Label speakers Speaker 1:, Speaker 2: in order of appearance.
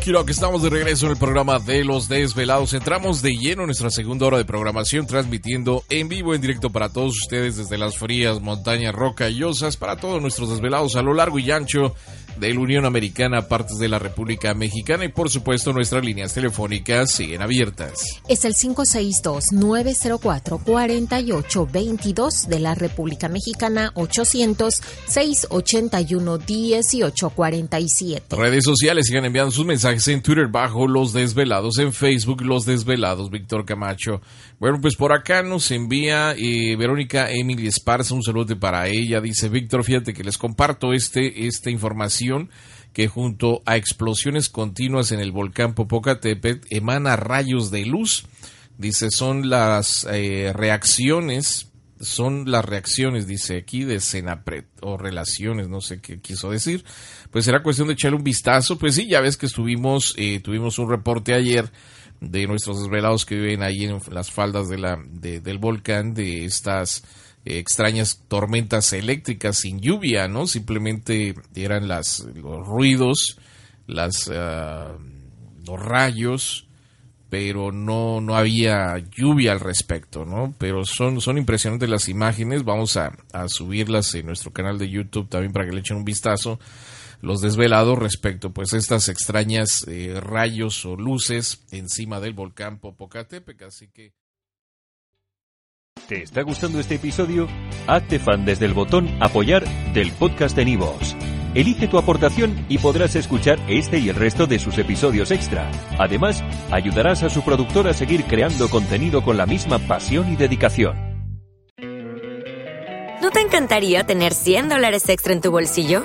Speaker 1: Quiero que estamos de regreso en el programa de Los Desvelados. Entramos de lleno en nuestra segunda hora de programación, transmitiendo en vivo, en directo para todos ustedes desde las frías montañas rocallosas, para todos nuestros desvelados a lo largo y ancho de la Unión Americana, partes de la República Mexicana y por supuesto nuestras líneas telefónicas siguen abiertas.
Speaker 2: Es el 562-904-4822 de la República Mexicana, 800-681-1847.
Speaker 1: Redes sociales sigan enviando sus mensajes en Twitter bajo Los Desvelados, en Facebook Los Desvelados, Víctor Camacho. Bueno, pues por acá nos envía eh, Verónica Emily Esparza, un saludo para ella. Dice Víctor, fíjate que les comparto este, esta información que junto a explosiones continuas en el volcán Popocatépetl emana rayos de luz. Dice, son las eh, reacciones, son las reacciones, dice aquí, de Senapret, o relaciones, no sé qué quiso decir. Pues será cuestión de echarle un vistazo. Pues sí, ya ves que estuvimos, eh, tuvimos un reporte ayer de nuestros desvelados que viven ahí en las faldas de la, del volcán, de estas extrañas tormentas eléctricas sin lluvia, ¿no? Simplemente eran las, los ruidos, las, ah, los rayos, pero no, no había lluvia al respecto, ¿no? Pero son, son impresionantes las imágenes, vamos a, subirlas en nuestro canal de YouTube también para que le echen un vistazo los desvelados respecto pues a estas extrañas eh, rayos o luces encima del volcán Popocatépetl, así que
Speaker 3: ¿Te está gustando este episodio? Hazte fan desde el botón Apoyar del podcast de Nivos. Elige tu aportación y podrás escuchar este y el resto de sus episodios extra. Además, ayudarás a su productor a seguir creando contenido con la misma pasión y dedicación.
Speaker 4: ¿No te encantaría tener 100 dólares extra en tu bolsillo?